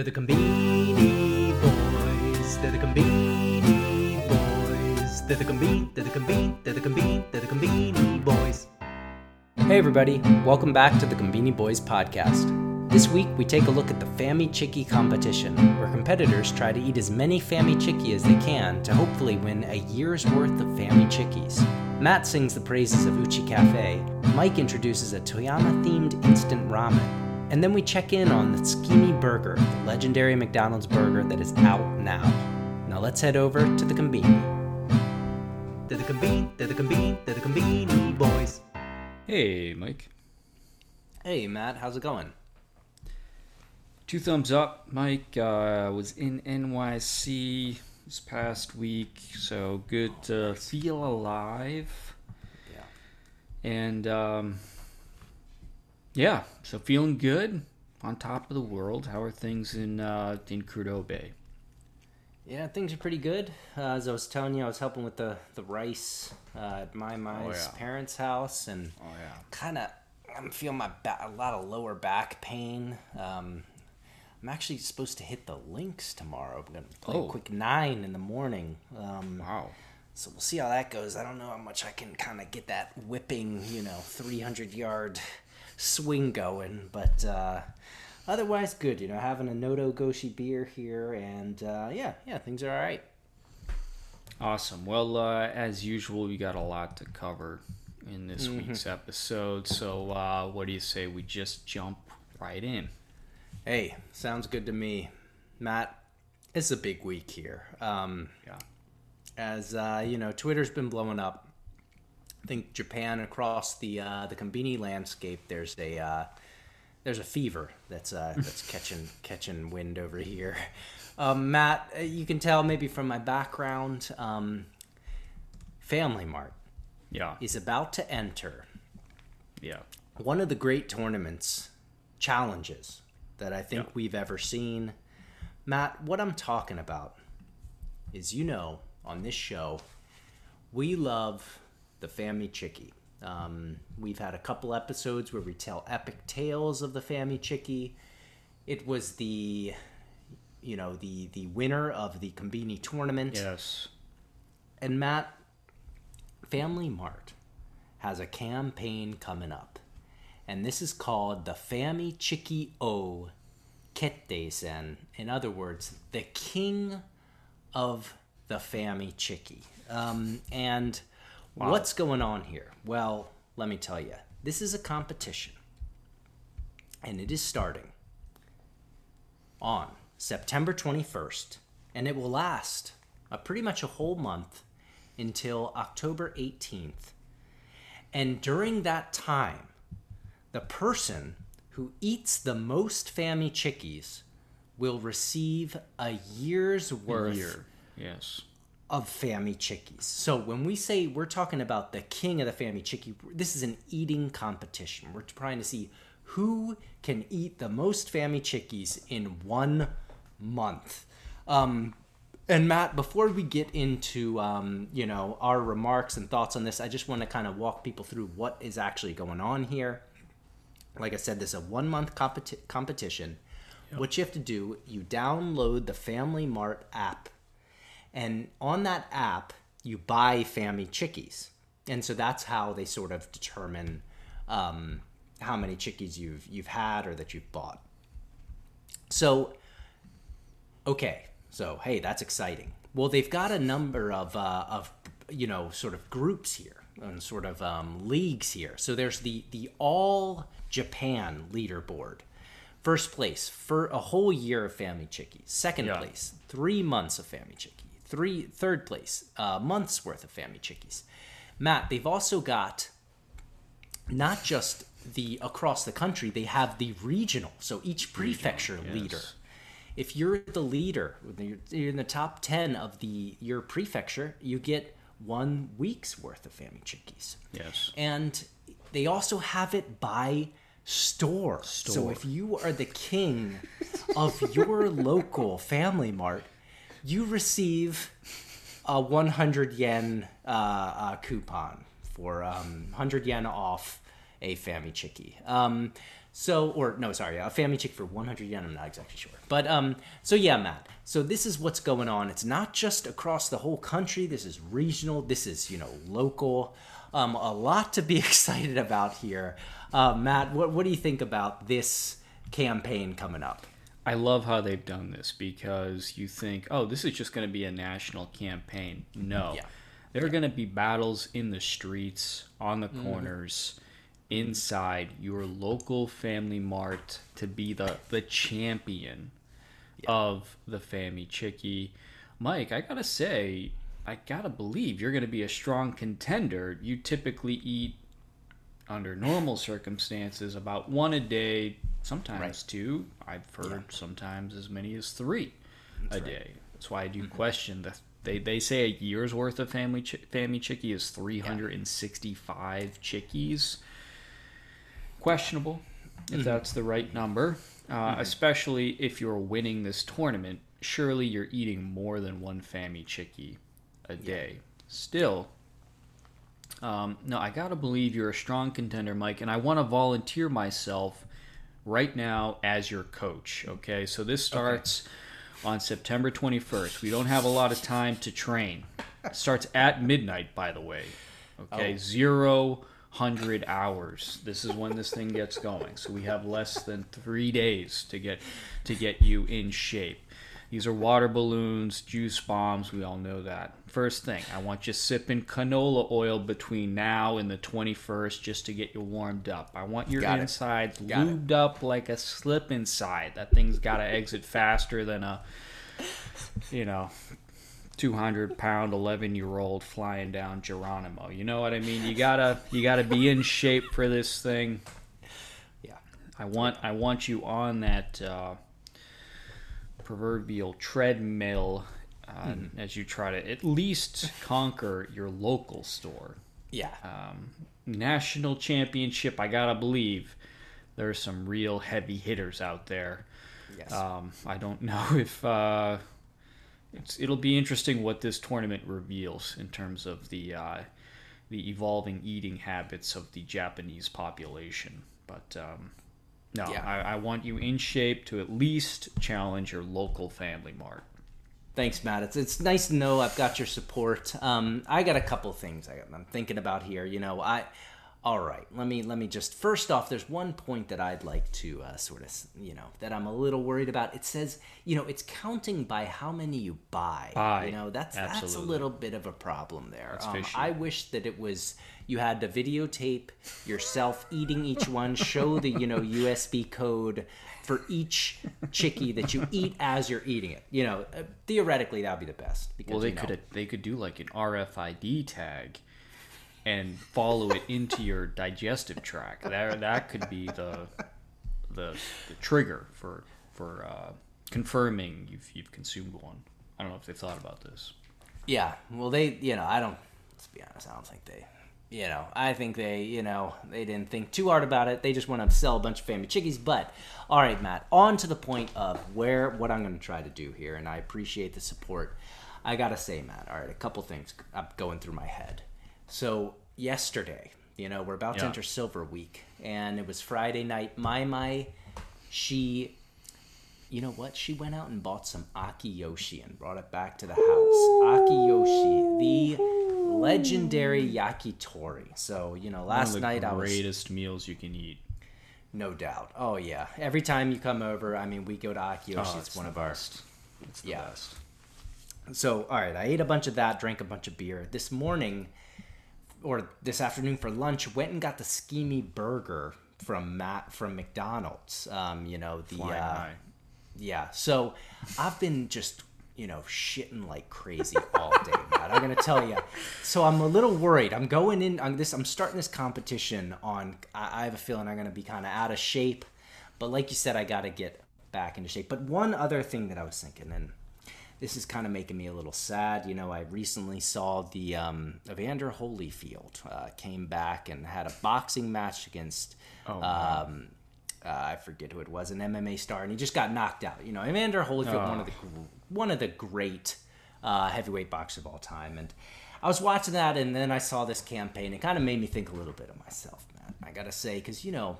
They're the Conbini Boys. They're the Conbini Boys. They're the Conbini. They're the Conbini. They're the Conbini. They're the Conbini Boys. Hey, everybody, welcome back to the Conbini Boys podcast. This week, we take a look at the Famichiki competition, where competitors try to eat as many Famichiki as they can to hopefully win a year's worth of Famichikis. Matt sings the praises of Uchi Cafe, Mike introduces a Toyama themed instant ramen, and then we check in on the Tsukimi Burger, the legendary McDonald's burger that is out now. Now let's head over to the Conbini. They're the Conbini. They're the Conbini. They're the Conbini Boys. Hey, Mike. Hey, Matt, how's it going? Two thumbs up. Mike uh, was in NYC this past week, so good to feel alive. Yeah. And um, yeah, so feeling good, on top of the world. How are things in uh, in Crudo Bay? Yeah, things are pretty good. Uh, as I was telling you, I was helping with the the rice uh, at my my Oh, yeah. parents' house, and Oh yeah. kind of I'm feeling my ba- a lot of lower back pain. Um, I'm actually supposed to hit the links tomorrow. I'm gonna play Oh. a quick nine in the morning. Um, Wow. so we'll see how that goes. I don't know how much I can kind of get that whipping, you know, 300 yard swing going, but uh, otherwise good. You know, having a Nodogoshi beer here, and uh, yeah, yeah, things are all right. Awesome. Well, uh, as usual, we got a lot to cover in this week's episode. So, uh, what do you say we just jump right in? Hey, sounds good to me, Matt. It's a big week here. Um, Yeah. as uh, you know, Twitter's been blowing up. I think Japan across the uh, the Combini landscape, there's a uh, there's a fever that's uh, that's catching catching wind over here. Um, Matt, uh, you can tell maybe from my background, um, Family Mart Yeah. is about to enter Yeah. one of the great tournaments challenges that I think Yeah. we've ever seen. Matt, what I'm talking about is you know, on this show, we love the Famichiki. Um, we've had a couple episodes where we tell epic tales of the Famichiki. It was the you know the the winner of the Combini tournament. Yes. And Matt, Family Mart has a campaign coming up. And this is called the Famichiki O Kettesen. In other words, the king of the Famichiki. Um, and what's going on here? Well, let me tell you. This is a competition. And it is starting on September 21st, and it will last a pretty much a whole month until October 18th. And during that time, the person who eats the most Famichikis will receive a year's worth Year. Yes. Of Famichikis. So when we say we're talking about the king of the Famichiki, this is an eating competition. We're trying to see who can eat the most Famichikis in one month. Um, and Matt, before we get into um, you know our remarks and thoughts on this, I just want to kind of walk people through what is actually going on here. Like I said, this is a one month competi- competition. What you have to do, you download the Family Mart app and on that app you buy Famichikis and so that's how they sort of determine um, how many chickies you've you've had or that you've bought so okay so hey that's exciting well they've got a number of uh, of you know sort of groups here and sort of um, leagues here so there's the the all japan leaderboard First place for a whole year of Family Chickies. Second Yeah. place, three months of Family Chickie. Three third place, uh, months worth of Family Chickies. Matt, they've also got not just the across the country, they have the regional. So each prefecture yes. leader. If you're the leader, you're you're in the top ten of the your prefecture, you get one week's worth of Family Chickies Yes. and they also have it by store. So if you are the king of your local Family Mart, you receive a 100 yen uh, uh, coupon for um, 100 yen off a Family Chickie. Um, So, or no, sorry, a family chick for 100 yen. I'm not exactly sure, but um, so yeah, Matt. So this is what's going on. It's not just across the whole country. This is regional. This is you know local. Um, a lot to be excited about here. Uh, Matt, what what do you think about this campaign coming up? I love how they've done this because you think, oh, this is just going to be a national campaign. No. Yeah. There are going to be battles in the streets, on the Mm-hmm. corners, inside your local family mart to be the, the champion of the Family Chicky. Mike, I got to say, I got to believe you're going to be a strong contender. You typically eat under normal circumstances about one a day, sometimes Right. two. I've heard sometimes as many as three a day. That's why I do Mm-hmm. question that. They, they say a year's worth of family chi- family chicky is 365 chickies. Questionable Mm-hmm. if that's the right number, uh, especially if you're winning this tournament. Surely you're eating more than one family chicky a day. Still, um, no, I gotta believe you're a strong contender, Mike, and I want to volunteer myself right now as your coach. Okay, so this starts on September 21st. We don't have a lot of time to train. It starts at midnight, by the way. Okay, Oh. zero hundred hours. This is when this thing gets going. So we have less than three days to get to get you in shape. These are water balloons, juice bombs. We all know that. First thing, I want you sipping canola oil between now and the 21st just to get you warmed up. I want your Got insides Got it. lubed up like a slip inside. That thing's got to exit faster than a, you know, 200 pound 11 year old flying down Geronimo. You know what I mean? You gotta you gotta be in shape for this thing. Yeah. I want I want you on that uh, proverbial treadmill uh, as you try to at least conquer your local store. Yeah. National championship, I gotta believe there's some real heavy hitters out there. yes. Um, I don't know if uh, it's, it'll be interesting what this tournament reveals in terms of the uh, the evolving eating habits of the Japanese population. But um, no, Yeah. I, I want you in shape to at least challenge your local family mart. Thanks, Matt. It's it's nice to know I've got your support. Um, I got a couple things I, I'm thinking about here. You know, I. All right, let me let me just first off. There's one point that I'd like to uh, sort of you know that I'm a little worried about. It says you know it's counting by how many you buy. Buy. You know that's that's a little bit of a problem there. Um. I wish that it was you had to videotape yourself eating each one, show the you know USB code for each chicky that you eat as you're eating it. You know, uh, theoretically that would be the best. Because, Well, they you know, could they could do like an RFID tag and follow it into your digestive tract. That that could be the the, the trigger for for uh, confirming you've you've consumed one. I don't know if they've thought about this. Yeah. Well, they, you know, I don't. Let's be honest. I don't think they. You know, I think they, you know, they didn't think too hard about it. They just want to sell a bunch of family chickies. But all right, Matt. On to the point of where what I'm going to try to do here, and I appreciate the support. I gotta say, Matt. All right, a couple things up going through my head. So yesterday, you know, we're about to enter Silver Week, and it was Friday night. My my, she you know what? She went out and bought some Akiyoshi and brought it back to the house. Akiyoshi, the legendary yakitori. So, you know, last night I was greatest meals you can eat. no doubt. Oh yeah. Every time you come over, I mean, we go to Akiyoshi. Oh, it's, one of our. It's the Yeah. best. So, all right, I ate a bunch of that, drank a bunch of beer. This morning, or this afternoon for lunch, went and got the Tsukimi Burger from Matt from McDonald's. Um, you know the uh, yeah. So I've been just you know shitting like crazy all day, Matt. I'm gonna tell you. So I'm a little worried. I'm going in on this. I'm starting this competition on. I, I have a feeling I'm gonna be kind of out of shape, but like you said, I got to get back into shape. But one other thing that I was thinking, and this is kind of making me a little sad. You know, I recently saw the um, Evander Holyfield uh, came back and had a boxing match against. um, uh, I forget who it was, an MMA star, and he just got knocked out. You know, Evander Holyfield, one of the one of the great uh, heavyweight boxers of all time, and I was watching that, and then I saw this campaign. It kind of made me think a little bit of myself, man. I gotta say, because you know,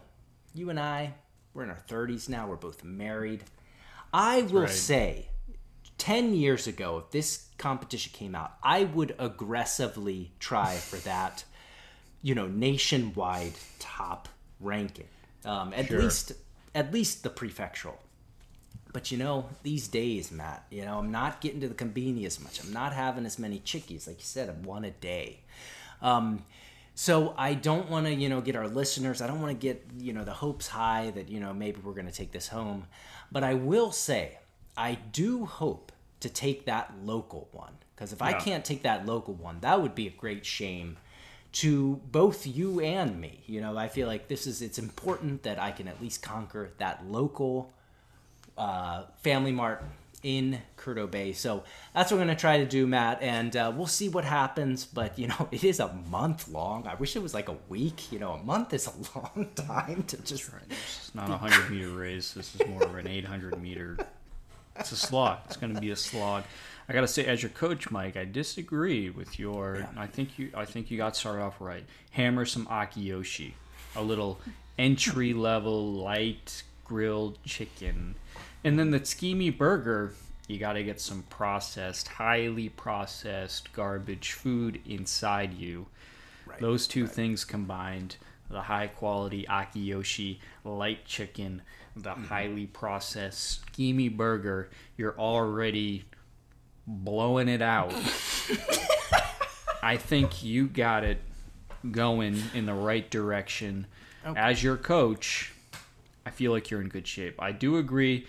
you and I, we're in our 30s now. We're both married. I will right. say, 10 years ago, if this competition came out, I would aggressively try for that, you know, nationwide top ranking. Um, at Sure. least, at least the prefectural. But you know, these days, Matt, you know, I'm not getting to the combini as much. I'm not having as many chickies. Like you said, I'm one a day. Um, so I don't want to, you know, get our listeners. I don't want to get, you know, the hopes high that you know maybe we're going to take this home. But I will say, I do hope to take that local one because if I can't take that local one, that would be a great shame to both you and me. You know, I feel like this is it's important that I can at least conquer that local uh, Family Mart in Curto Bay. So that's what I'm going to try to do, Matt, and uh, we'll see what happens. But, you know, it is a month long. I wish it was like a week. You know, a month is a long time to just. It's not a hundred meter race. This is more of an eight hundred meter. It's a slog. It's going to be a slog. I got to say, as your coach, Mike, I disagree with your. I think you. I think you got started off right. Hammer some akiyoshi, a little entry level light grilled chicken, and then the tsukimi burger. You got to get some processed, highly processed garbage food inside you. Those two things combined, the high quality akiyoshi light chicken, the highly processed tsukimi burger, you're already blowing it out. I think you got it going in the right direction. As your coach, I feel like you're in good shape. I do agree.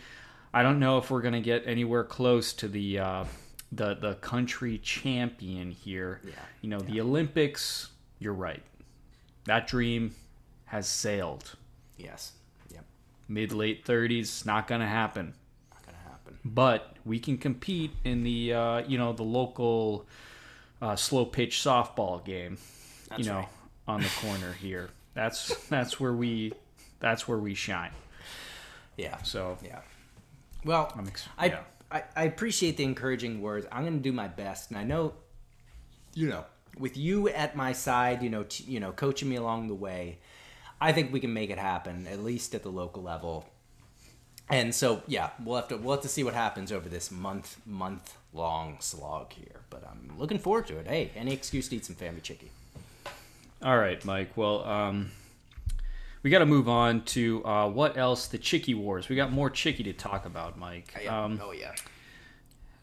I don't know if we're gonna get anywhere close to the uh, the the country champion here. Yeah. You know, the Olympics. You're right. That dream has sailed. Yes. Yep. Mid late 30s, not gonna happen. Not going to happen. But we can compete in the uh, you know the local uh, slow pitch softball game. That's you know, right. on the corner here. That's that's where we that's where we shine. Yeah. So Yeah. Well, I'm ex- I, yeah. I I appreciate the encouraging words. I'm going to do my best, and I know, you know, with you at my side, you know, t- you know, coaching me along the way, I think we can make it happen at least at the local level. And so, yeah, we'll have to we'll have to see what happens over this month month long slog here. But I'm looking forward to it. Hey, any excuse to eat some family chicky. All right, Mike. Well, um, we got to move on to uh, what else? The Chicky Wars. We got more Chicky to talk about, Mike. Um, oh yeah.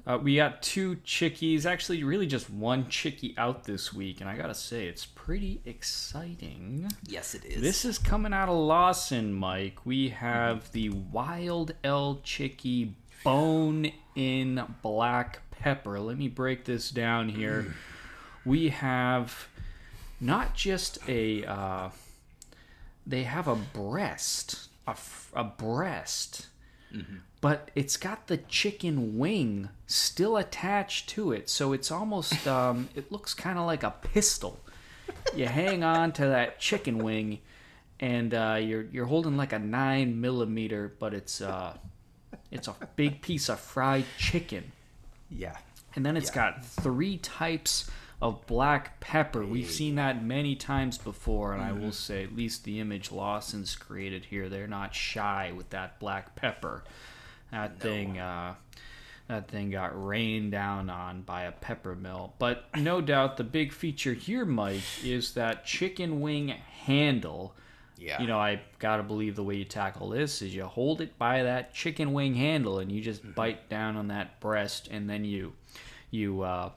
Uh, we got two Chickies. Actually, really just one chickie out this week, and I gotta say, it's pretty exciting. Yes, it is. This is coming out of Lawson, Mike. We have the Wild L Chiki Bone in Black Pepper. Let me break this down here. We have not just a. Uh, they have a breast, a, a breast, but it's got the chicken wing still attached to it, so it's almost. Um, it looks kind of like a pistol you hang on to that chicken wing, and uh, you're you're holding like a nine millimeter, but it's uh, it's a big piece of fried chicken, yeah. and then it's got three types of black pepper. We've seen that many times before, and I will say, at least the image Lawson's created here, they're not shy with that black pepper. That thing. Uh, that thing got rained down on by a pepper mill. But no doubt the big feature here, Mike, is that chicken wing handle. Yeah. You know, I gotta believe the way you tackle this is you hold it by that chicken wing handle and you just Mm-hmm. bite down on that breast and then you you uh,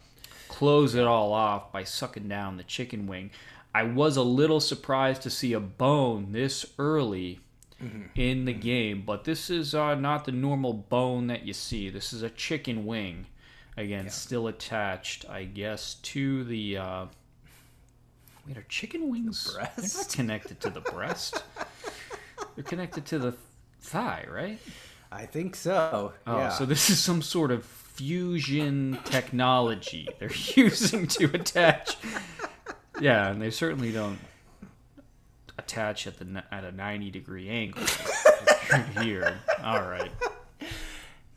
close it all off by sucking down the chicken wing. I was a little surprised to see a bone this early Mm-hmm. in the game, but this is uh, not the normal bone that you see. This is a chicken wing, again, still attached, I guess, to the. Uh... Wait, are chicken wings? They're not connected to the breast. They're connected to the thigh, right? I think so. Oh, yeah. so this is some sort of fusion technology they're using to attach. Yeah, and they certainly don't attach at the at a ninety degree angle here. All right,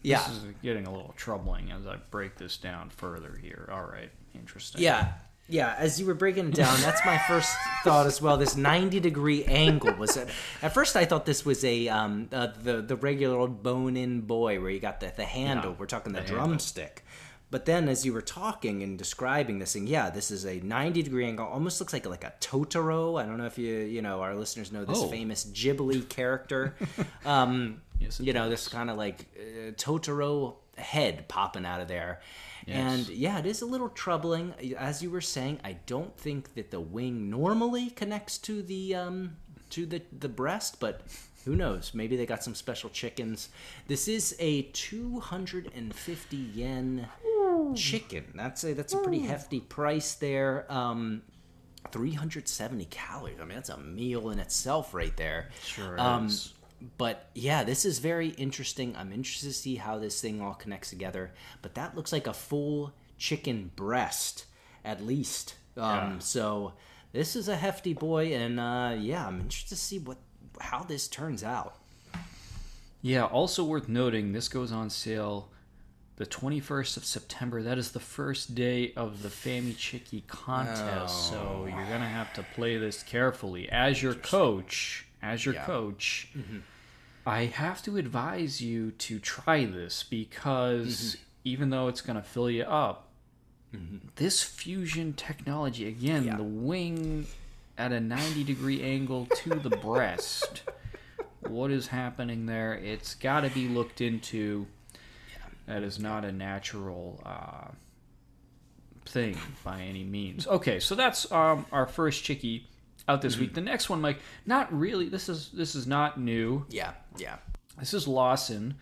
yeah. this is getting a little troubling as I break this down further here. All right, interesting. Yeah. Yeah, as you were breaking it down, that's my first thought as well. This ninety degree angle was it. At first, I thought this was a um uh, the the regular old bone in boy where you got the the handle. We're talking the, the drumstick. But then, as you were talking and describing this thing, yeah, this is a ninety degree angle. Almost looks like like a Totoro. I don't know if you you know our listeners know this Oh. famous Ghibli character. Um, Yes, you know this kind of like uh, Totoro head popping out of there. Yes. And yeah, it is a little troubling. As you were saying, I don't think that the wing normally connects to the um, to the the breast, but who knows? Maybe they got some special chickens. This is a 250 yen chicken. That's a that's a pretty hefty price there. Um, 370 calories. I mean, that's a meal in itself right there. Sure Um, is. But yeah, this is very interesting. I'm interested to see how this thing all connects together. But that looks like a full chicken breast, at least. Um, Yeah. So this is a hefty boy, and uh, yeah, I'm interested to see what how this turns out. Yeah, also worth noting, this goes on sale the 21st of September. That is the first day of the Famichiki contest. So you're going to have to play this carefully. As your coach, as your Yeah. coach, I have to advise you to try this because even though it's going to fill you up, this fusion technology, again, Yeah. the wing at a 90 degree angle to the breast what is happening there. It's got to be looked into. That is not a natural uh, thing by any means. Okay, so that's um, our first chickie out this week. The next one, Mike, not really. This is this is not new. Yeah, yeah. This is Lawson.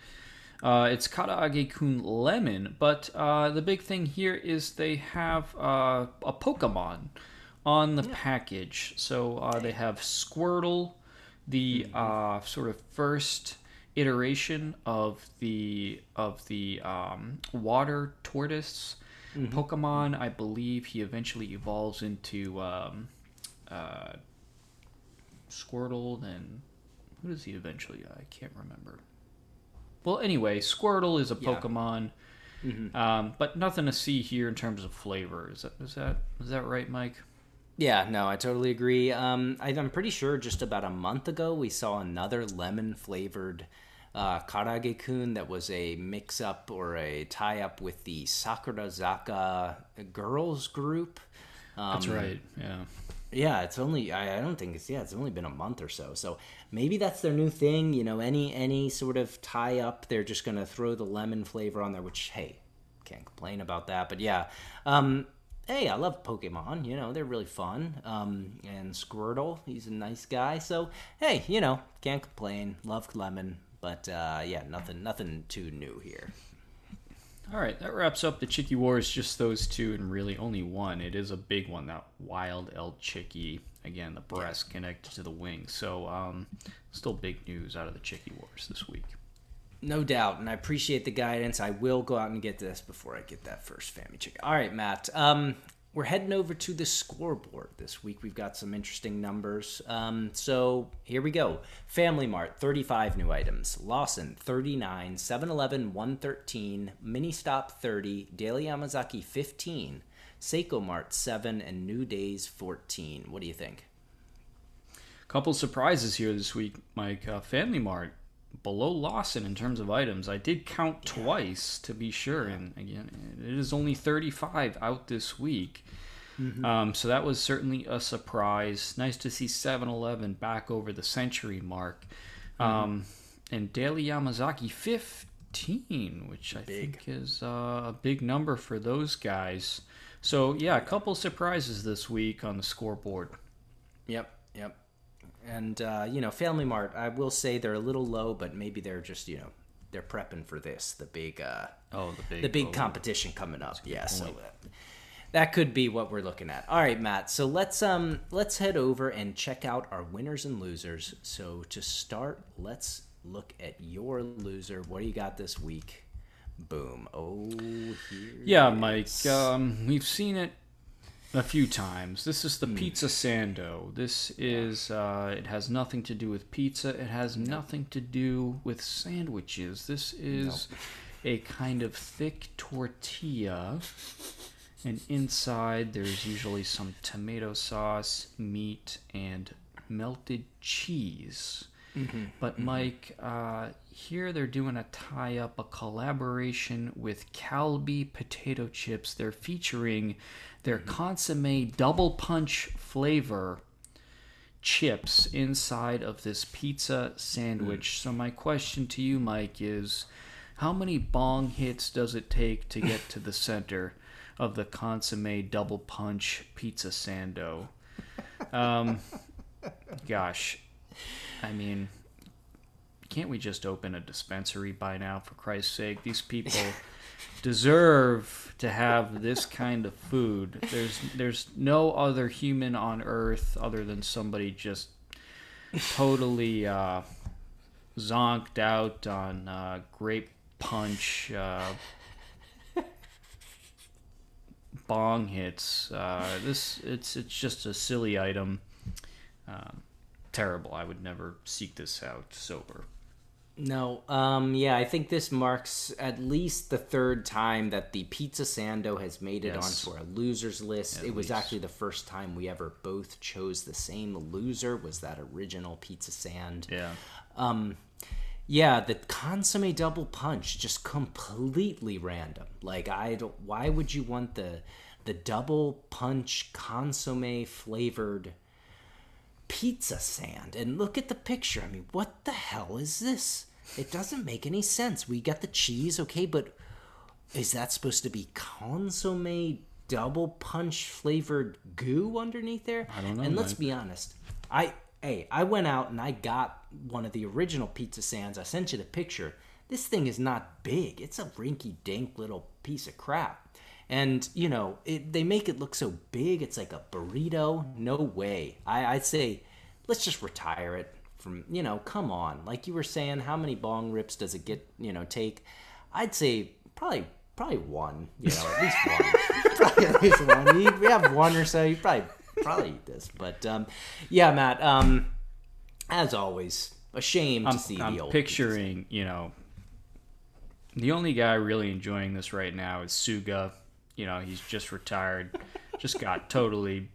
Uh, it's Karaage Kun Lemon, but uh, the big thing here is they have uh, a Pokemon on the package. So uh, they have Squirtle, the uh, sort of first iteration of the of the um, water tortoise Pokemon. I believe he eventually evolves into um, uh, Squirtle. Then who does he eventually? I can't remember. Well, anyway, Squirtle is a Yeah. Pokemon, um, but nothing to see here in terms of flavor. Is that is that is that right, Mike? Yeah, no, I totally agree. Um, I, I'm pretty sure just about a month ago we saw another lemon flavored uh, Karaage Kun that was a mix up or a tie up with the Sakura Zaka girls group. Um, That's right. Yeah. Yeah, it's only I, I don't think it's yeah, it's only been a month or so. So maybe that's their new thing, you know, any any sort of tie up, they're just gonna throw the lemon flavor on there, which hey, can't complain about that. But yeah. Um hey, I love Pokemon, you know, they're really fun. Um and Squirtle, he's a nice guy. So hey, you know, can't complain. Love lemon. But uh yeah, nothing nothing too new here. All right, that wraps up the Chicky Wars. Just those two, and really only one. It is a big one. That Wild L Chiki. Again, the breast connected to the wing. So, um, still big news out of the Chicky Wars this week. No doubt, and I appreciate the guidance. I will go out and get this before I get that first family chicken. All right, Matt. Um, we're heading over to the scoreboard this week. We've got some interesting numbers. Um, so here we go. Family Mart, 35 new items. Lawson, 39. 7-Eleven, 113. Mini Stop, 30. Daily Yamazaki, 15. Seicomart, 7. And New Days, 14. What do you think? Couple surprises here this week, Mike. Uh, Family Mart below Lawson in terms of items. I did count twice to be sure, and again, it is only 35 out this week. Um, so that was certainly a surprise. Nice to see 7 Eleven back over the century mark. Um, and Daily Yamazaki 15, which I Big. think is uh, a big number for those guys. So, yeah, a couple surprises this week on the scoreboard. Yep. And uh, you know, Family Mart, I will say they're a little low, but maybe they're just you know they're prepping for this, the big uh, Oh, the big, the big oh, competition coming up. Yeah, so that could be what we're looking at. All right, Matt. So let's um let's head over and check out our winners and losers. So to start, let's look at your loser. What do you got this week? Boom. Oh, here. Yeah, Mike. Um, we've seen it a few times. This is the Pizza Sando. This is. Uh, it has nothing to do with pizza. It has nothing to do with sandwiches. This is a kind of thick tortilla, And inside, there's usually some tomato sauce, meat, and melted cheese. But Mike, uh, here they're doing a tie-up, a collaboration with Calbee potato chips. They're featuring their consomme double punch flavor chips inside of this pizza sandwich. So my question to you, Mike, is how many bong hits does it take to get to the center of the consomme double punch pizza sando? Um, gosh, I mean, can't we just open a dispensary by now? For Christ's sake, these people deserve to have this kind of food. There's there's no other human on earth other than somebody just totally uh, zonked out on uh, grape punch. Uh, bong hits uh, this it's it's just a silly item um, terrible i would never seek this out sober No, um, yeah, I think this marks at least the third time that the Pizza Sando has made it Yes. onto our losers list. At it was least. actually the first time we ever both chose the same loser. Was that original Pizza Sand? yeah Um, yeah, the consomme double punch just completely random. Like I don't. Why would you want the the double punch consomme flavored pizza sand? And look at the picture. I mean, what the hell is this? It doesn't make any sense. We got the cheese, okay, but is that supposed to be consomme double punch flavored goo underneath there? I don't know, And let's Mike. be honest. I hey, I went out and I got one of the original pizza sands. I sent you the picture. This thing is not big. It's a rinky dink little piece of crap. And you know, it, they make it look so big. It's like a burrito. No way. I, I'd say, let's just retire it from. You know, come on. Like you were saying, how many bong rips does it get? You know, take. I'd say probably probably one. You know, at least one. probably at least one. We, we have one or so. You probably probably eat this. But um, yeah, Matt. Um, as always, a shame to i'm, see I'm the old picturing you know the only guy really enjoying this right now is suga you know he's just retired just got totally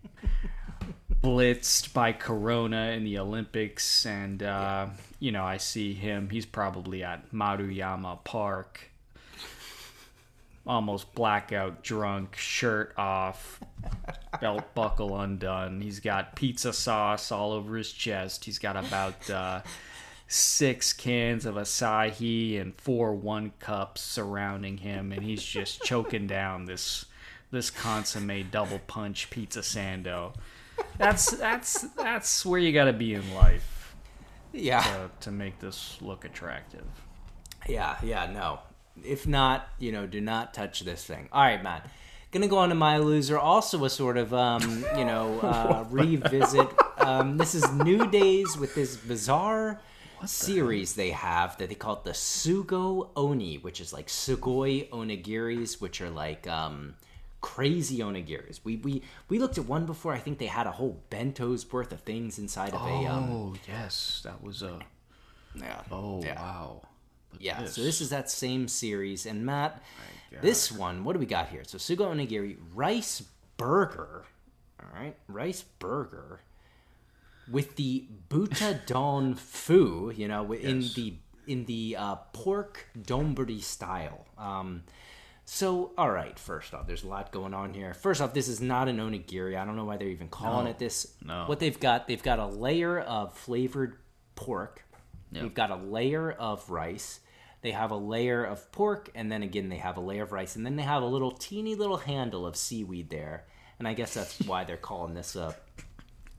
blitzed by corona in the olympics and uh, you know i see him. He's probably at maruyama park. Almost blackout drunk shirt off belt buckle undone. He's got pizza sauce all over his chest. He's got about uh, six cans of Asahi and four one cups surrounding him, and he's just choking down this this consomme double punch pizza sando. That's that's that's where you got to be in life Yeah. to, to make this look attractive. Yeah, yeah, no. If not, you know, do not touch this thing. All right, Matt. Gonna go on to my loser. Also, a sort of, um, you know, uh, revisit. Um, this is New Days with this bizarre series they have that they call it the Sugo Oni, which is like Sugoi Onigiris, which are like um, crazy onigiris. We we we looked at one before. I think they had a whole bento's worth of things inside of a. Um, Oh yes, that was a. yeah. Oh Yeah. wow. But Yeah, so this is that same series. And Matt, this one, what do we got here? So Sugo Onigiri, rice burger. All right, rice burger with the buta don fu, you know, in Yes. the in the uh, pork donburi style. Um, so, all right, first off, there's a lot going on here. First off, this is not an onigiri. I don't know why they're even calling No, it this. no. What they've got, they've got a layer of flavored pork. Yep. They've got a layer of rice. They have a layer of pork, and then again, they have a layer of rice, and then they have a little teeny little handle of seaweed there. And I guess that's why they're calling this a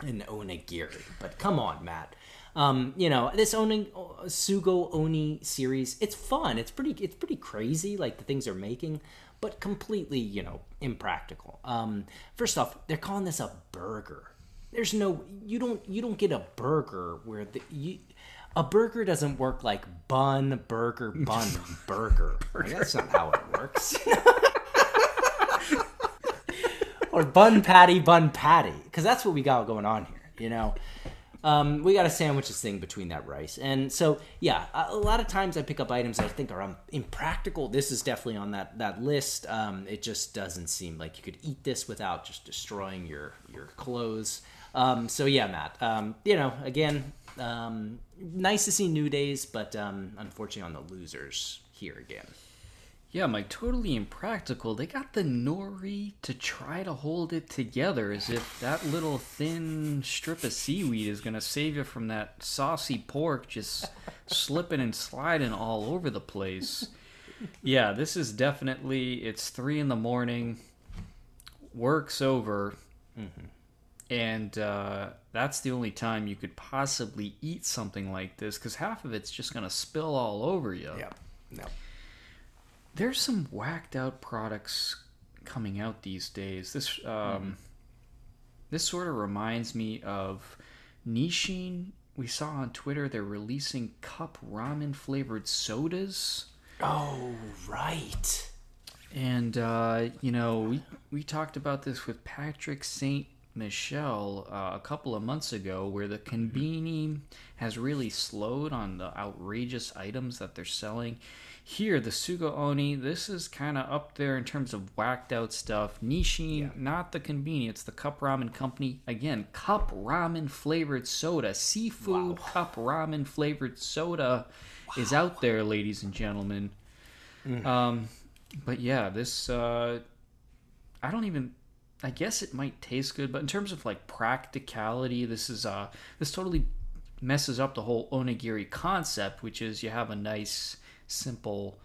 an onigiri. But come on, Matt. Um, you know this oni sugo oni series. It's fun. It's pretty. It's pretty crazy. Like the things they're making, but completely you know impractical. Um, first off, they're calling this a burger. There's no. You don't. You don't get a burger where the you. A burger doesn't work like bun, burger, bun, burger. Like, that's not how it works. or bun patty, bun patty, because that's what we got going on here. You know, Um, we got to sandwich this thing between that rice, and so yeah, a, lot of times I pick up items I think are um, impractical. This is definitely on that that list. Um, it just doesn't seem like you could eat this without just destroying your your clothes. Um, so yeah, Matt. Um, you know, again, um, nice to see New Days, but unfortunately on the losers here again. Yeah, Mike, totally impractical. They got the nori to try to hold it together as if that little thin strip of seaweed is going to save you from that saucy pork just slipping and sliding all over the place. Yeah, this is definitely, it's three in the morning, work's over, and uh, that's the only time you could possibly eat something like this because half of it's just going to spill all over you No. There's some whacked out products coming out these days. This um, this sort of reminds me of Nissin. We saw on Twitter they're releasing cup ramen flavored sodas, Oh right. and uh, you know we we talked about this with Patrick Saint. Michel uh, a couple of months ago, where the Konbini has really slowed on the outrageous items that they're selling. Here, the Sugo Oni, this is kind of up there in terms of whacked out stuff. Nissin, not the convenience. the Cup Ramen Company. Again, cup ramen flavored soda, seafood cup ramen flavored soda is out there, ladies and gentlemen. Um, but yeah, this uh, I don't even. I guess it might taste good, but in terms of like practicality, this is uh this totally messes up the whole onigiri concept, which is you have a nice, simple,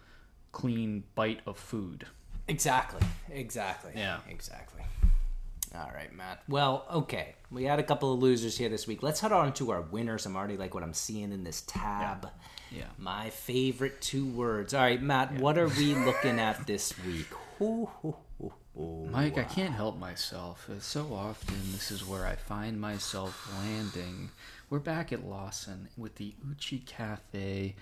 clean bite of food. Exactly. Exactly. Yeah. Exactly. All right, Matt. Well, okay. We had a couple of losers here this week. Let's head on to our winners. I'm already like what I'm seeing in this tab. Yeah. My favorite two words. All right, Matt. What are we looking at this week? Hoo. Mike, I can't help myself. So often, this is where I find myself landing. We're back at Lawson with the Uchi Cafe,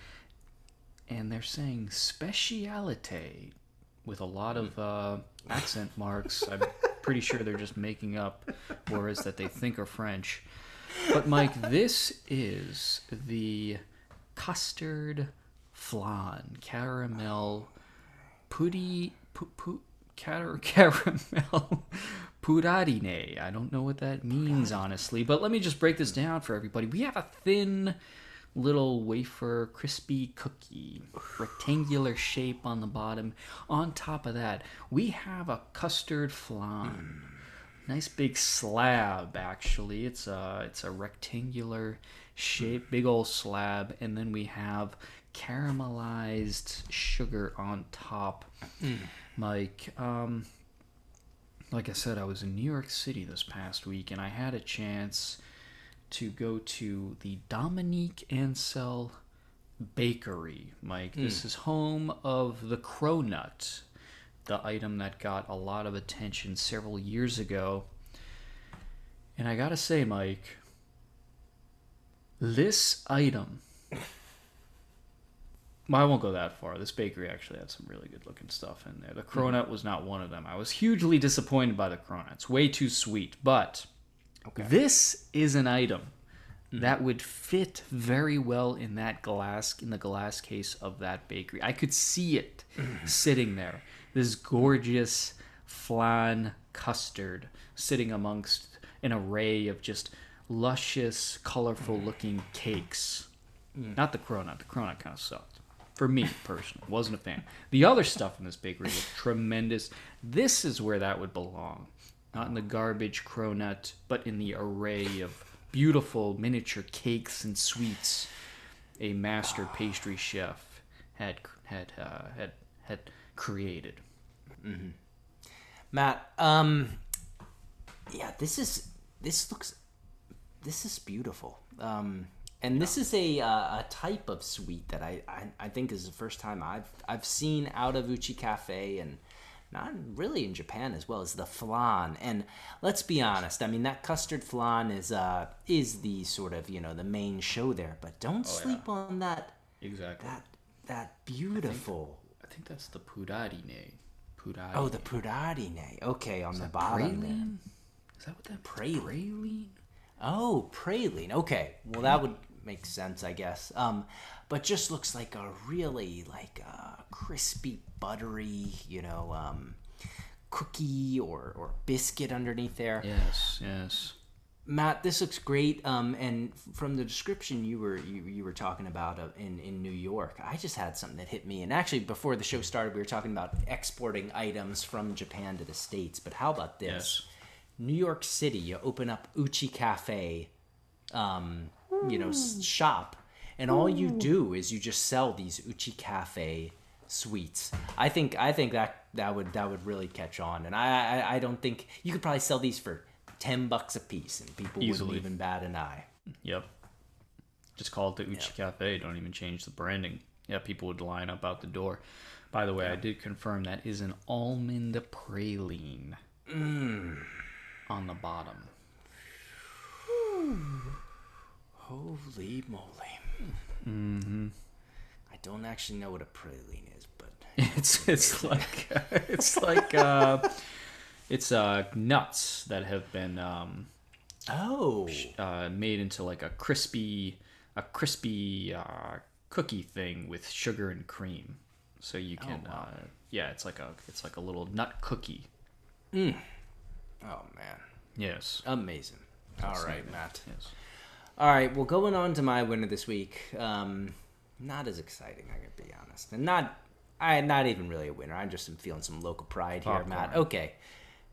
and they're saying specialite with a lot of uh, accent marks. I'm pretty sure they're just making up words that they think are French. But, Mike, this is the custard flan caramel putty pu, pu, car, caramel purarine. I don't know what that means honestly, but let me just break this down for everybody. We have a thin little wafer crispy cookie, rectangular shape on the bottom. On top of that, we have a custard flan. Nice big slab actually. It's a it's a rectangular shape, big old slab, and then we have caramelized sugar on top. Mike, um, like I said, I was in New York City this past week, and I had a chance to go to the Dominique Ansel Bakery. Mike, this hmm. is home of the Cronut, the item that got a lot of attention several years ago. And I gotta say, Mike, this item. I won't go that far. This bakery actually had some really good looking stuff in there. The cronut hmm. was not one of them. I was hugely disappointed by the cronut. It's way too sweet. But this is an item hmm. that would fit very well in that glass in the glass case of that bakery. I could see it sitting there. This gorgeous flan custard sitting amongst an array of just luscious, colorful hmm. looking cakes. Hmm. Not the cronut. The cronut kind of sucked. For me personally, wasn't a fan. The other stuff in this bakery looked tremendous. This is where that would belong, not in the garbage cronut, but in the array of beautiful miniature cakes and sweets a master pastry chef had had uh, had had created. Matt, um, yeah, this is this looks this is beautiful. Um, and this is a uh, a type of sweet that I, I I think is the first time I've I've seen out of Uchi Cafe and not really in Japan as well as the flan. And let's be honest, I mean that custard flan is uh is the sort of you know the main show there, but don't sleep on that Exactly. that that beautiful. I think that's the purarine. Purarine. Oh, the purarine. Okay, on the bottom praline. Is that what that Praline. praline? Oh, praline. Okay, well that would make sense, I guess. Um, but just looks like a really like a crispy, buttery, you know, um, cookie or or biscuit underneath there. Yes, yes. Matt, this looks great. Um, and from the description you were you, you were talking about uh, in in New York, I just had something that hit me. And actually, before the show started, we were talking about exporting items from Japan to the states. But how about this? Yes. New York City, you open up Uchi Cafe, um, you know, hmm. shop, and all you hmm. do is you just sell these Uchi Cafe sweets. I think I think that that would that would really catch on, and I I, I don't think you could probably sell these for ten bucks a piece, and people Easily. wouldn't even bat an eye. Yep. Just call it the Uchi Cafe. Don't even change the branding. Yeah, people would line up out the door. By the way, I did confirm that is an almond praline mm. on the bottom. Holy moly! Mm-hmm. I don't actually know what a praline is, but It's it's like it's like uh, it's uh, nuts that have been um, oh, uh, made into like a crispy a crispy uh, cookie thing with sugar and cream. So you can uh, yeah, it's like a it's like a little nut cookie. oh man, Yes. amazing! All right, Matt. Yes. All right, well, going on to my winner this week. Um, not as exciting, I gotta be honest, and not, I not even really a winner. I'm just am feeling some local pride here, Matt. Okay,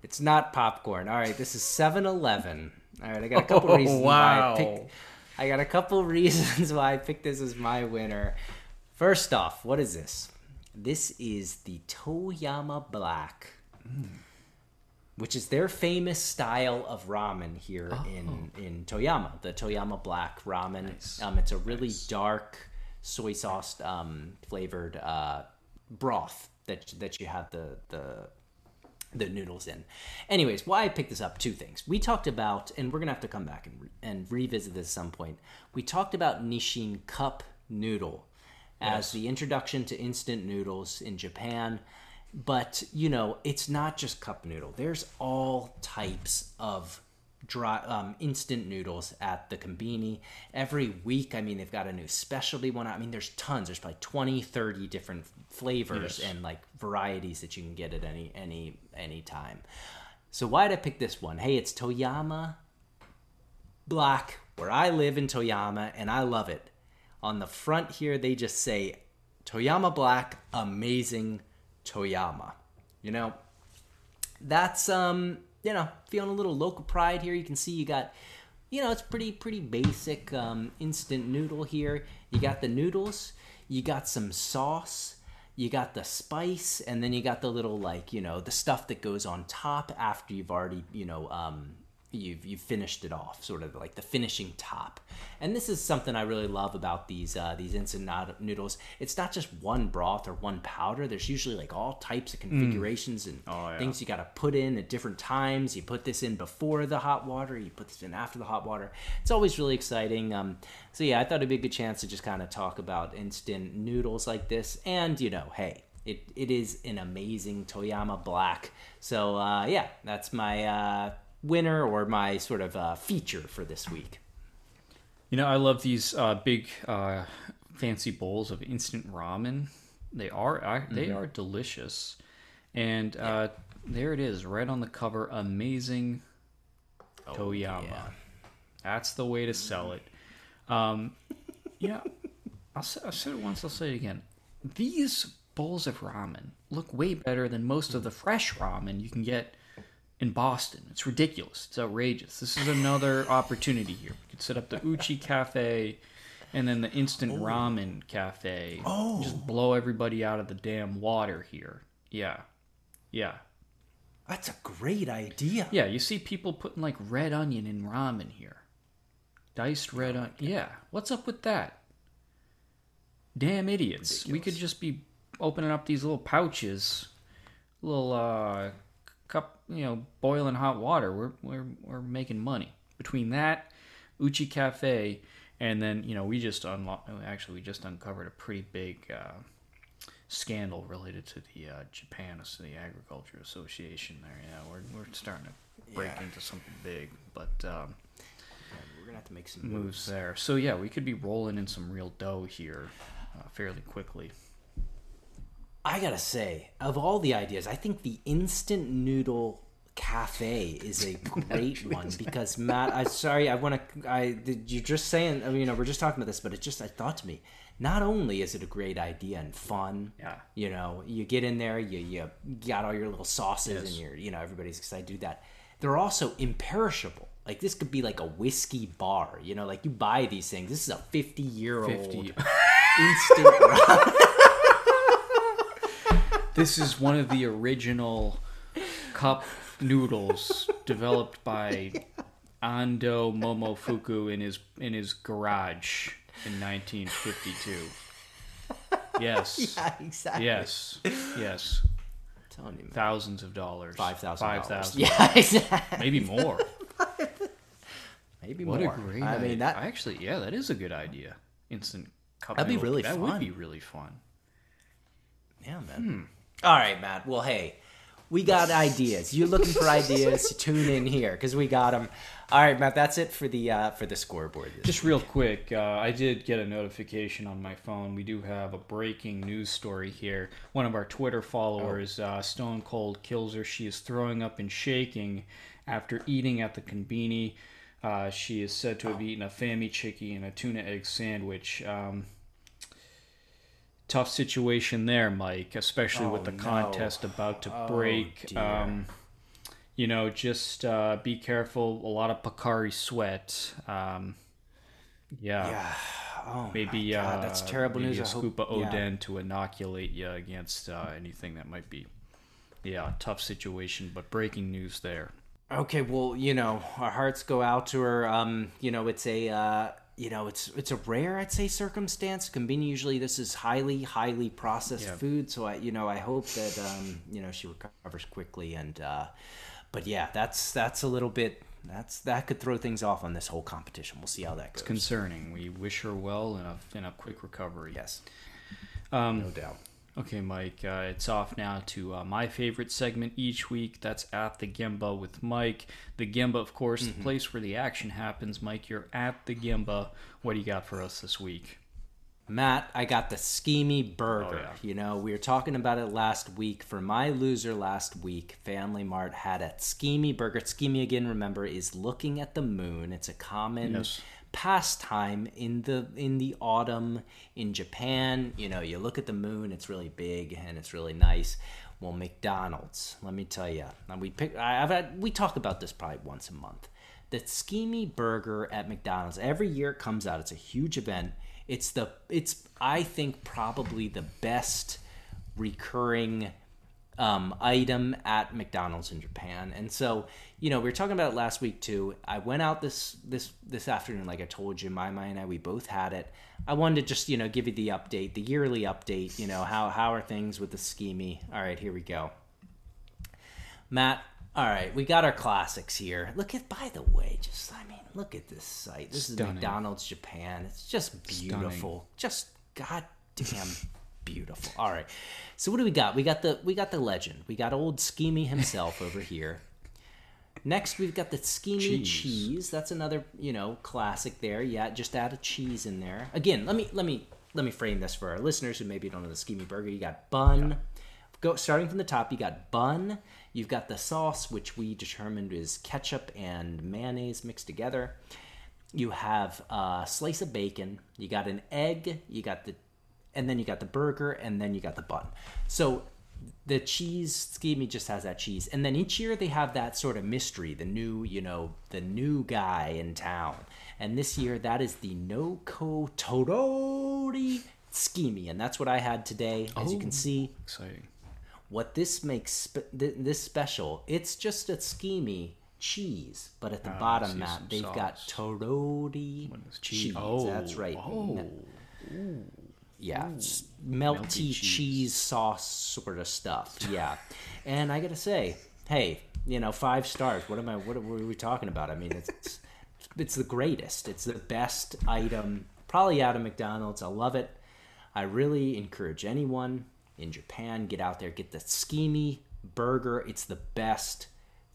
it's not popcorn. All right, this is 7-Eleven. All right, I got a couple Oh, reasons wow. why I picked. I got a couple reasons why I picked this as my winner. First off, what is this? This is the Toyama Black which is their famous style of ramen here in in Toyama, the Toyama Black ramen. Nice. Um, it's a really dark soy sauce um, flavored uh, broth that that you have the the the noodles in. Anyways, why I picked this up? Two things. We talked about, and we're gonna have to come back and re- and revisit this at some point. We talked about Nissin cup noodle as Yes. the introduction to instant noodles in Japan. But you know, it's not just cup noodle. There's all types of dry um, instant noodles at the Conbini. Every week, I mean, they've got a new specialty one. I mean, there's tons. There's probably 20, 30 different flavors Yes. and like varieties that you can get at any any any time. So why did I pick this one? Hey, it's Toyama Black, where I live in Toyama, and I love it. On the front here, they just say Toyama Black, amazing Toyama. You know, that's um, you know, feeling a little local pride here. You can see you got, you know, it's pretty pretty basic um, instant noodle here. You got the noodles, you got some sauce, you got the spice, and then you got the little like you know the stuff that goes on top after you've already you know um, you've you've finished it off, sort of like the finishing top. And this is something I really love about these uh, these instant noodles. It's not just one broth or one powder. There's usually like all types of configurations and Oh, yeah. things you got to put in at different times. You put this in before the hot water. You put this in after the hot water. It's always really exciting. Um, so yeah, I thought it'd be a good chance to just kind of talk about instant noodles like this. And you know, hey, it, it is an amazing Toyama Black. So uh, yeah, that's my uh, winner or my sort of uh, feature for this week. You know, I love these uh, big, uh, fancy bowls of instant ramen. They are I, they are delicious, and uh, there it is, right on the cover. Amazing Toyama. yeah. That's the way to sell it. Um, yeah, I'll say, I said it once. I'll say it again. These bowls of ramen look way better than most of the fresh ramen you can get in Boston. It's ridiculous. It's outrageous. This is another opportunity here. We could set up the Uchi Cafe and then the instant ramen cafe. Oh. Just blow everybody out of the damn water here. Yeah. Yeah. That's a great idea. Yeah, you see people putting like red onion in ramen here. Diced red onion. Yeah. What's up with that? Damn idiots. We could just be opening up these little pouches, little uh cup, you know, boiling hot water. We're we're we're making money. Between that, Uchi Cafe, and then, you know, we just unlocked actually we just uncovered a pretty big uh scandal related to the uh, Japan, so the Agriculture Association. There, yeah, we're we're starting to break Yeah. into something big, but um, yeah, we're gonna have to make some moves moves. there. So yeah, we could be rolling in some real dough here uh, fairly quickly. I gotta say, of all the ideas, I think the instant noodle cafe is a great one because Matt, I'm sorry, I want to. I did you're just saying, I mean, you know, we're just talking about this, but it just I thought to me, not only is it a great idea and fun, Yeah. you know, you get in there, you you got all your little sauces, Yes. and you're, you know, everybody's excited to do that. They're also imperishable. Like this could be like a whiskey bar, you know, like you buy these things. This is a fifty year old 50. instant. This is one of the original cup noodles developed by Ando Momofuku in his in his garage in 1952. Yes. yeah, exactly. Yes. Yes. telling you, man. Thousands of dollars. Five thousand. Five thousand. Yeah, exactly. Maybe more. Maybe What more. a great I idea. mean that. Actually, yeah, that is a good idea. Instant cup That'd be noodle. really That fun. would be really fun. Yeah, man. Hmm. All right, Matt. Well, hey, we got ideas. You're looking for ideas? Tune in here because we got them. All right, Matt. That's it for the uh, for the scoreboard. this Just real quick, uh, I did get a notification on my phone. We do have a breaking news story here. One of our Twitter followers, uh, Stone Cold kills her. She is throwing up and shaking after eating at the conbini. Uh, she is said to have eaten a Famichiki and a tuna egg sandwich. Um, tough situation there, Mike, especially with Oh, the no. contest about to Oh, break. dear. Um, you know, just uh, be careful. A lot of Pocari Sweat. Um, yeah. Yeah. Oh, Maybe God, uh, that's terrible maybe news. A scoop of yeah. To inoculate you against uh, anything that might be. Yeah, tough situation, but breaking news there. Okay, well, you know, our hearts go out to her. Um, you know, it's a uh, you know, it's it's a rare, I'd say, circumstance. Conbini usually this is highly, highly processed Yeah. food. So I, you know, I hope that um, you know, she recovers quickly. And uh, but yeah, that's that's a little bit that's that could throw things off on this whole competition. We'll see how that goes. Concerning. We wish her well and a, and a quick recovery. yes, Um, no doubt. Okay, Mike, uh, it's off now to uh, my favorite segment each week. That's at the Gemba with Mike. The Gemba, of course, Mm-hmm. the place where the action happens. Mike, you're at the Gemba. What do you got for us this week? Matt, I got the Tsukimi Burger. Oh, yeah. You know, we were talking about it last week. For my loser last week, Family Mart had a Tsukimi Burger. Tsukimi, again, remember, is looking at the moon. It's a common Yes. pastime in the in the autumn in Japan. You know, you look at the moon; it's really big and it's really nice. Well, McDonald's, let me tell you, and we pick. I've had, we talk about this probably once a month. The Tsukimi Burger at McDonald's every year it comes out. It's a huge event. It's the it's I think probably the best recurring um, item at McDonald's in Japan. And so, you know, we were talking about it last week too. I went out this this this afternoon, like I told you, my and I we both had it. I wanted to just you know give you the update, the yearly update. You know how how are things with the tsukimi? All right, here we go. Matt, all right, we got our classics here. Look at, by the way, just I mean, look at this site. This Stunning. is McDonald's Japan. It's just beautiful. Just goddamn beautiful. All right, so what do we got? We got the we got the legend. We got old Tsukimi himself over here. Next, we've got the Tsukimi Cheese. cheese. That's another you know classic there. Yeah, just add a cheese in there. Again, let me let me let me frame this for our listeners who maybe don't know the Tsukimi burger. You got bun. Go starting from the top. You got bun. You've got the sauce, which we determined is ketchup and mayonnaise mixed together. You have a slice of bacon. You got an egg. You got the, and then you got the burger, and then you got the bun. So the cheese tsukimi just has that cheese, and then each year they have that sort of mystery, the new, you know, the new guy in town. And this year that is the Noko Torori Tsukimi, and that's what I had today. As you can oh, see, Exciting. What this makes spe- th- this special, it's just a tsukimi cheese, but at the Ah, I bottom, Matt, they've got sauce. When it's cheese. cheese. Oh, that's right. Oh, yeah, s- melty, Melty cheese. cheese. sauce sort of stuff. Yeah, and I gotta say, hey, you know, five stars. What am I? What are we talking about? I mean, it's it's, it's the greatest. It's the best item probably out of McDonald's. I love it. I really encourage anyone in Japan get out there, get the Tsukimi burger. It's the best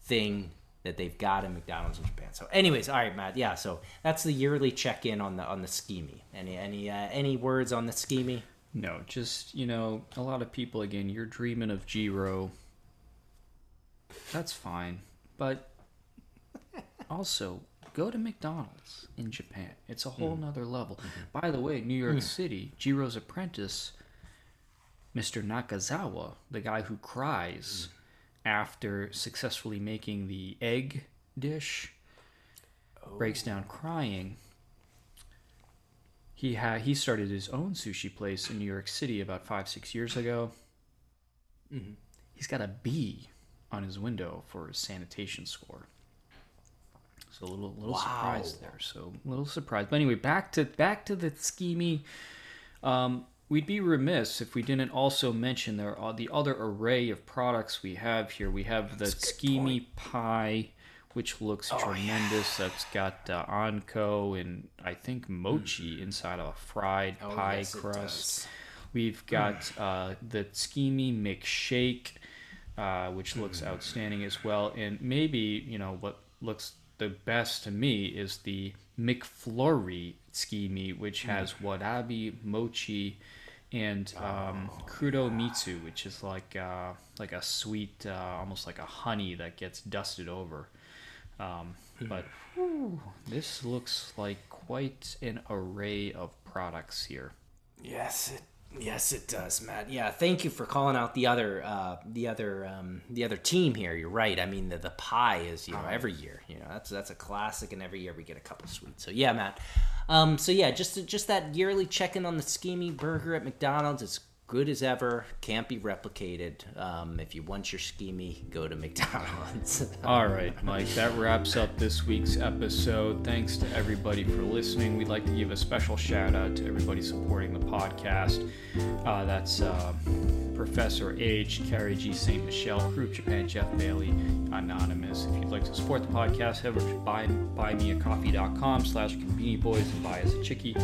thing that they've got in McDonald's in Japan. So, anyways, all right, Matt. Yeah, so that's the yearly check-in on the on the tsukimi. Any any uh, any words on the tsukimi? No, just you know, a lot of people again. You're dreaming of Jiro. That's fine, but also go to McDonald's in Japan. It's a whole hmm. nother level. Mm-hmm. By the way, New York hmm. City, Jiro's apprentice, Mr. Nakazawa, the guy who cries after successfully making the egg dish, breaks down crying. He had he started his own sushi place in New York City about five six years ago. He's got a B on his window for his sanitation score. So a little little surprise Wow. there. So a little surprise. But anyway, back to back to the tsukimi. Um, we'd be remiss if we didn't also mention there are the other array of products we have here. We have the tsukimi pie, which looks tremendous. That's got uh, anko and I think mochi inside of a fried Oh, pie yes, crust. We've got uh, the Tsukimi McShake, uh, which looks outstanding as well. And maybe, you know, what looks the best to me is the McFlurry Tsukimi, which has warabi, mochi, and um, kuromitsu, which is like uh, like a sweet, uh, almost like a honey that gets dusted over. Um, but whew, this looks like quite an array of products here. Yes, it yes it does, Matt. Yeah, thank you for calling out the other uh, the other um, the other team here. You're right. I mean, the, the pie is you know every year. You know that's that's a classic, and every year we get a couple sweets. So yeah, Matt. Um, so yeah, just just that yearly check in on the Tsukimi Burger at McDonald's. It's good as ever. Can't be replicated. Um, if you want your Tsukimi, go to McDonald's. All right, Mike, that wraps up this week's episode. Thanks to everybody for listening. We'd like to give a special shout out to everybody supporting the podcast. Uh, that's uh, Professor H, Carrie G. St. Michelle, Group Japan, Jeff Bailey, Anonymous. If you'd like to support the podcast, head over to buy, buymeacoffee.com slash conbini boys and buy us a chickie.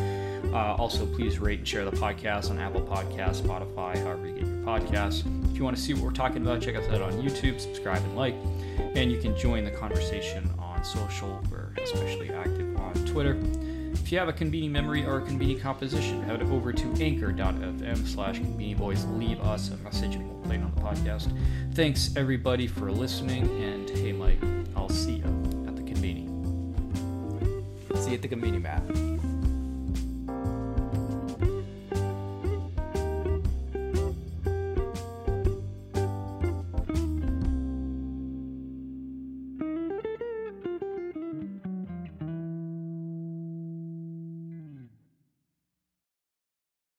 Uh, also, please rate and share the podcast on Apple Podcasts, Spotify, however you get your podcasts. If you want to see what we're talking about, check us out on YouTube, subscribe and like. And you can join the conversation on social. We're especially active on Twitter. If you have a convenient memory or a convenient composition, head over to anchor.fm slash conbini boys. Leave us a message and we'll play it on the podcast. Thanks everybody for listening. And hey, Mike, I'll see you at the convenient. See you at the convenience, Matt.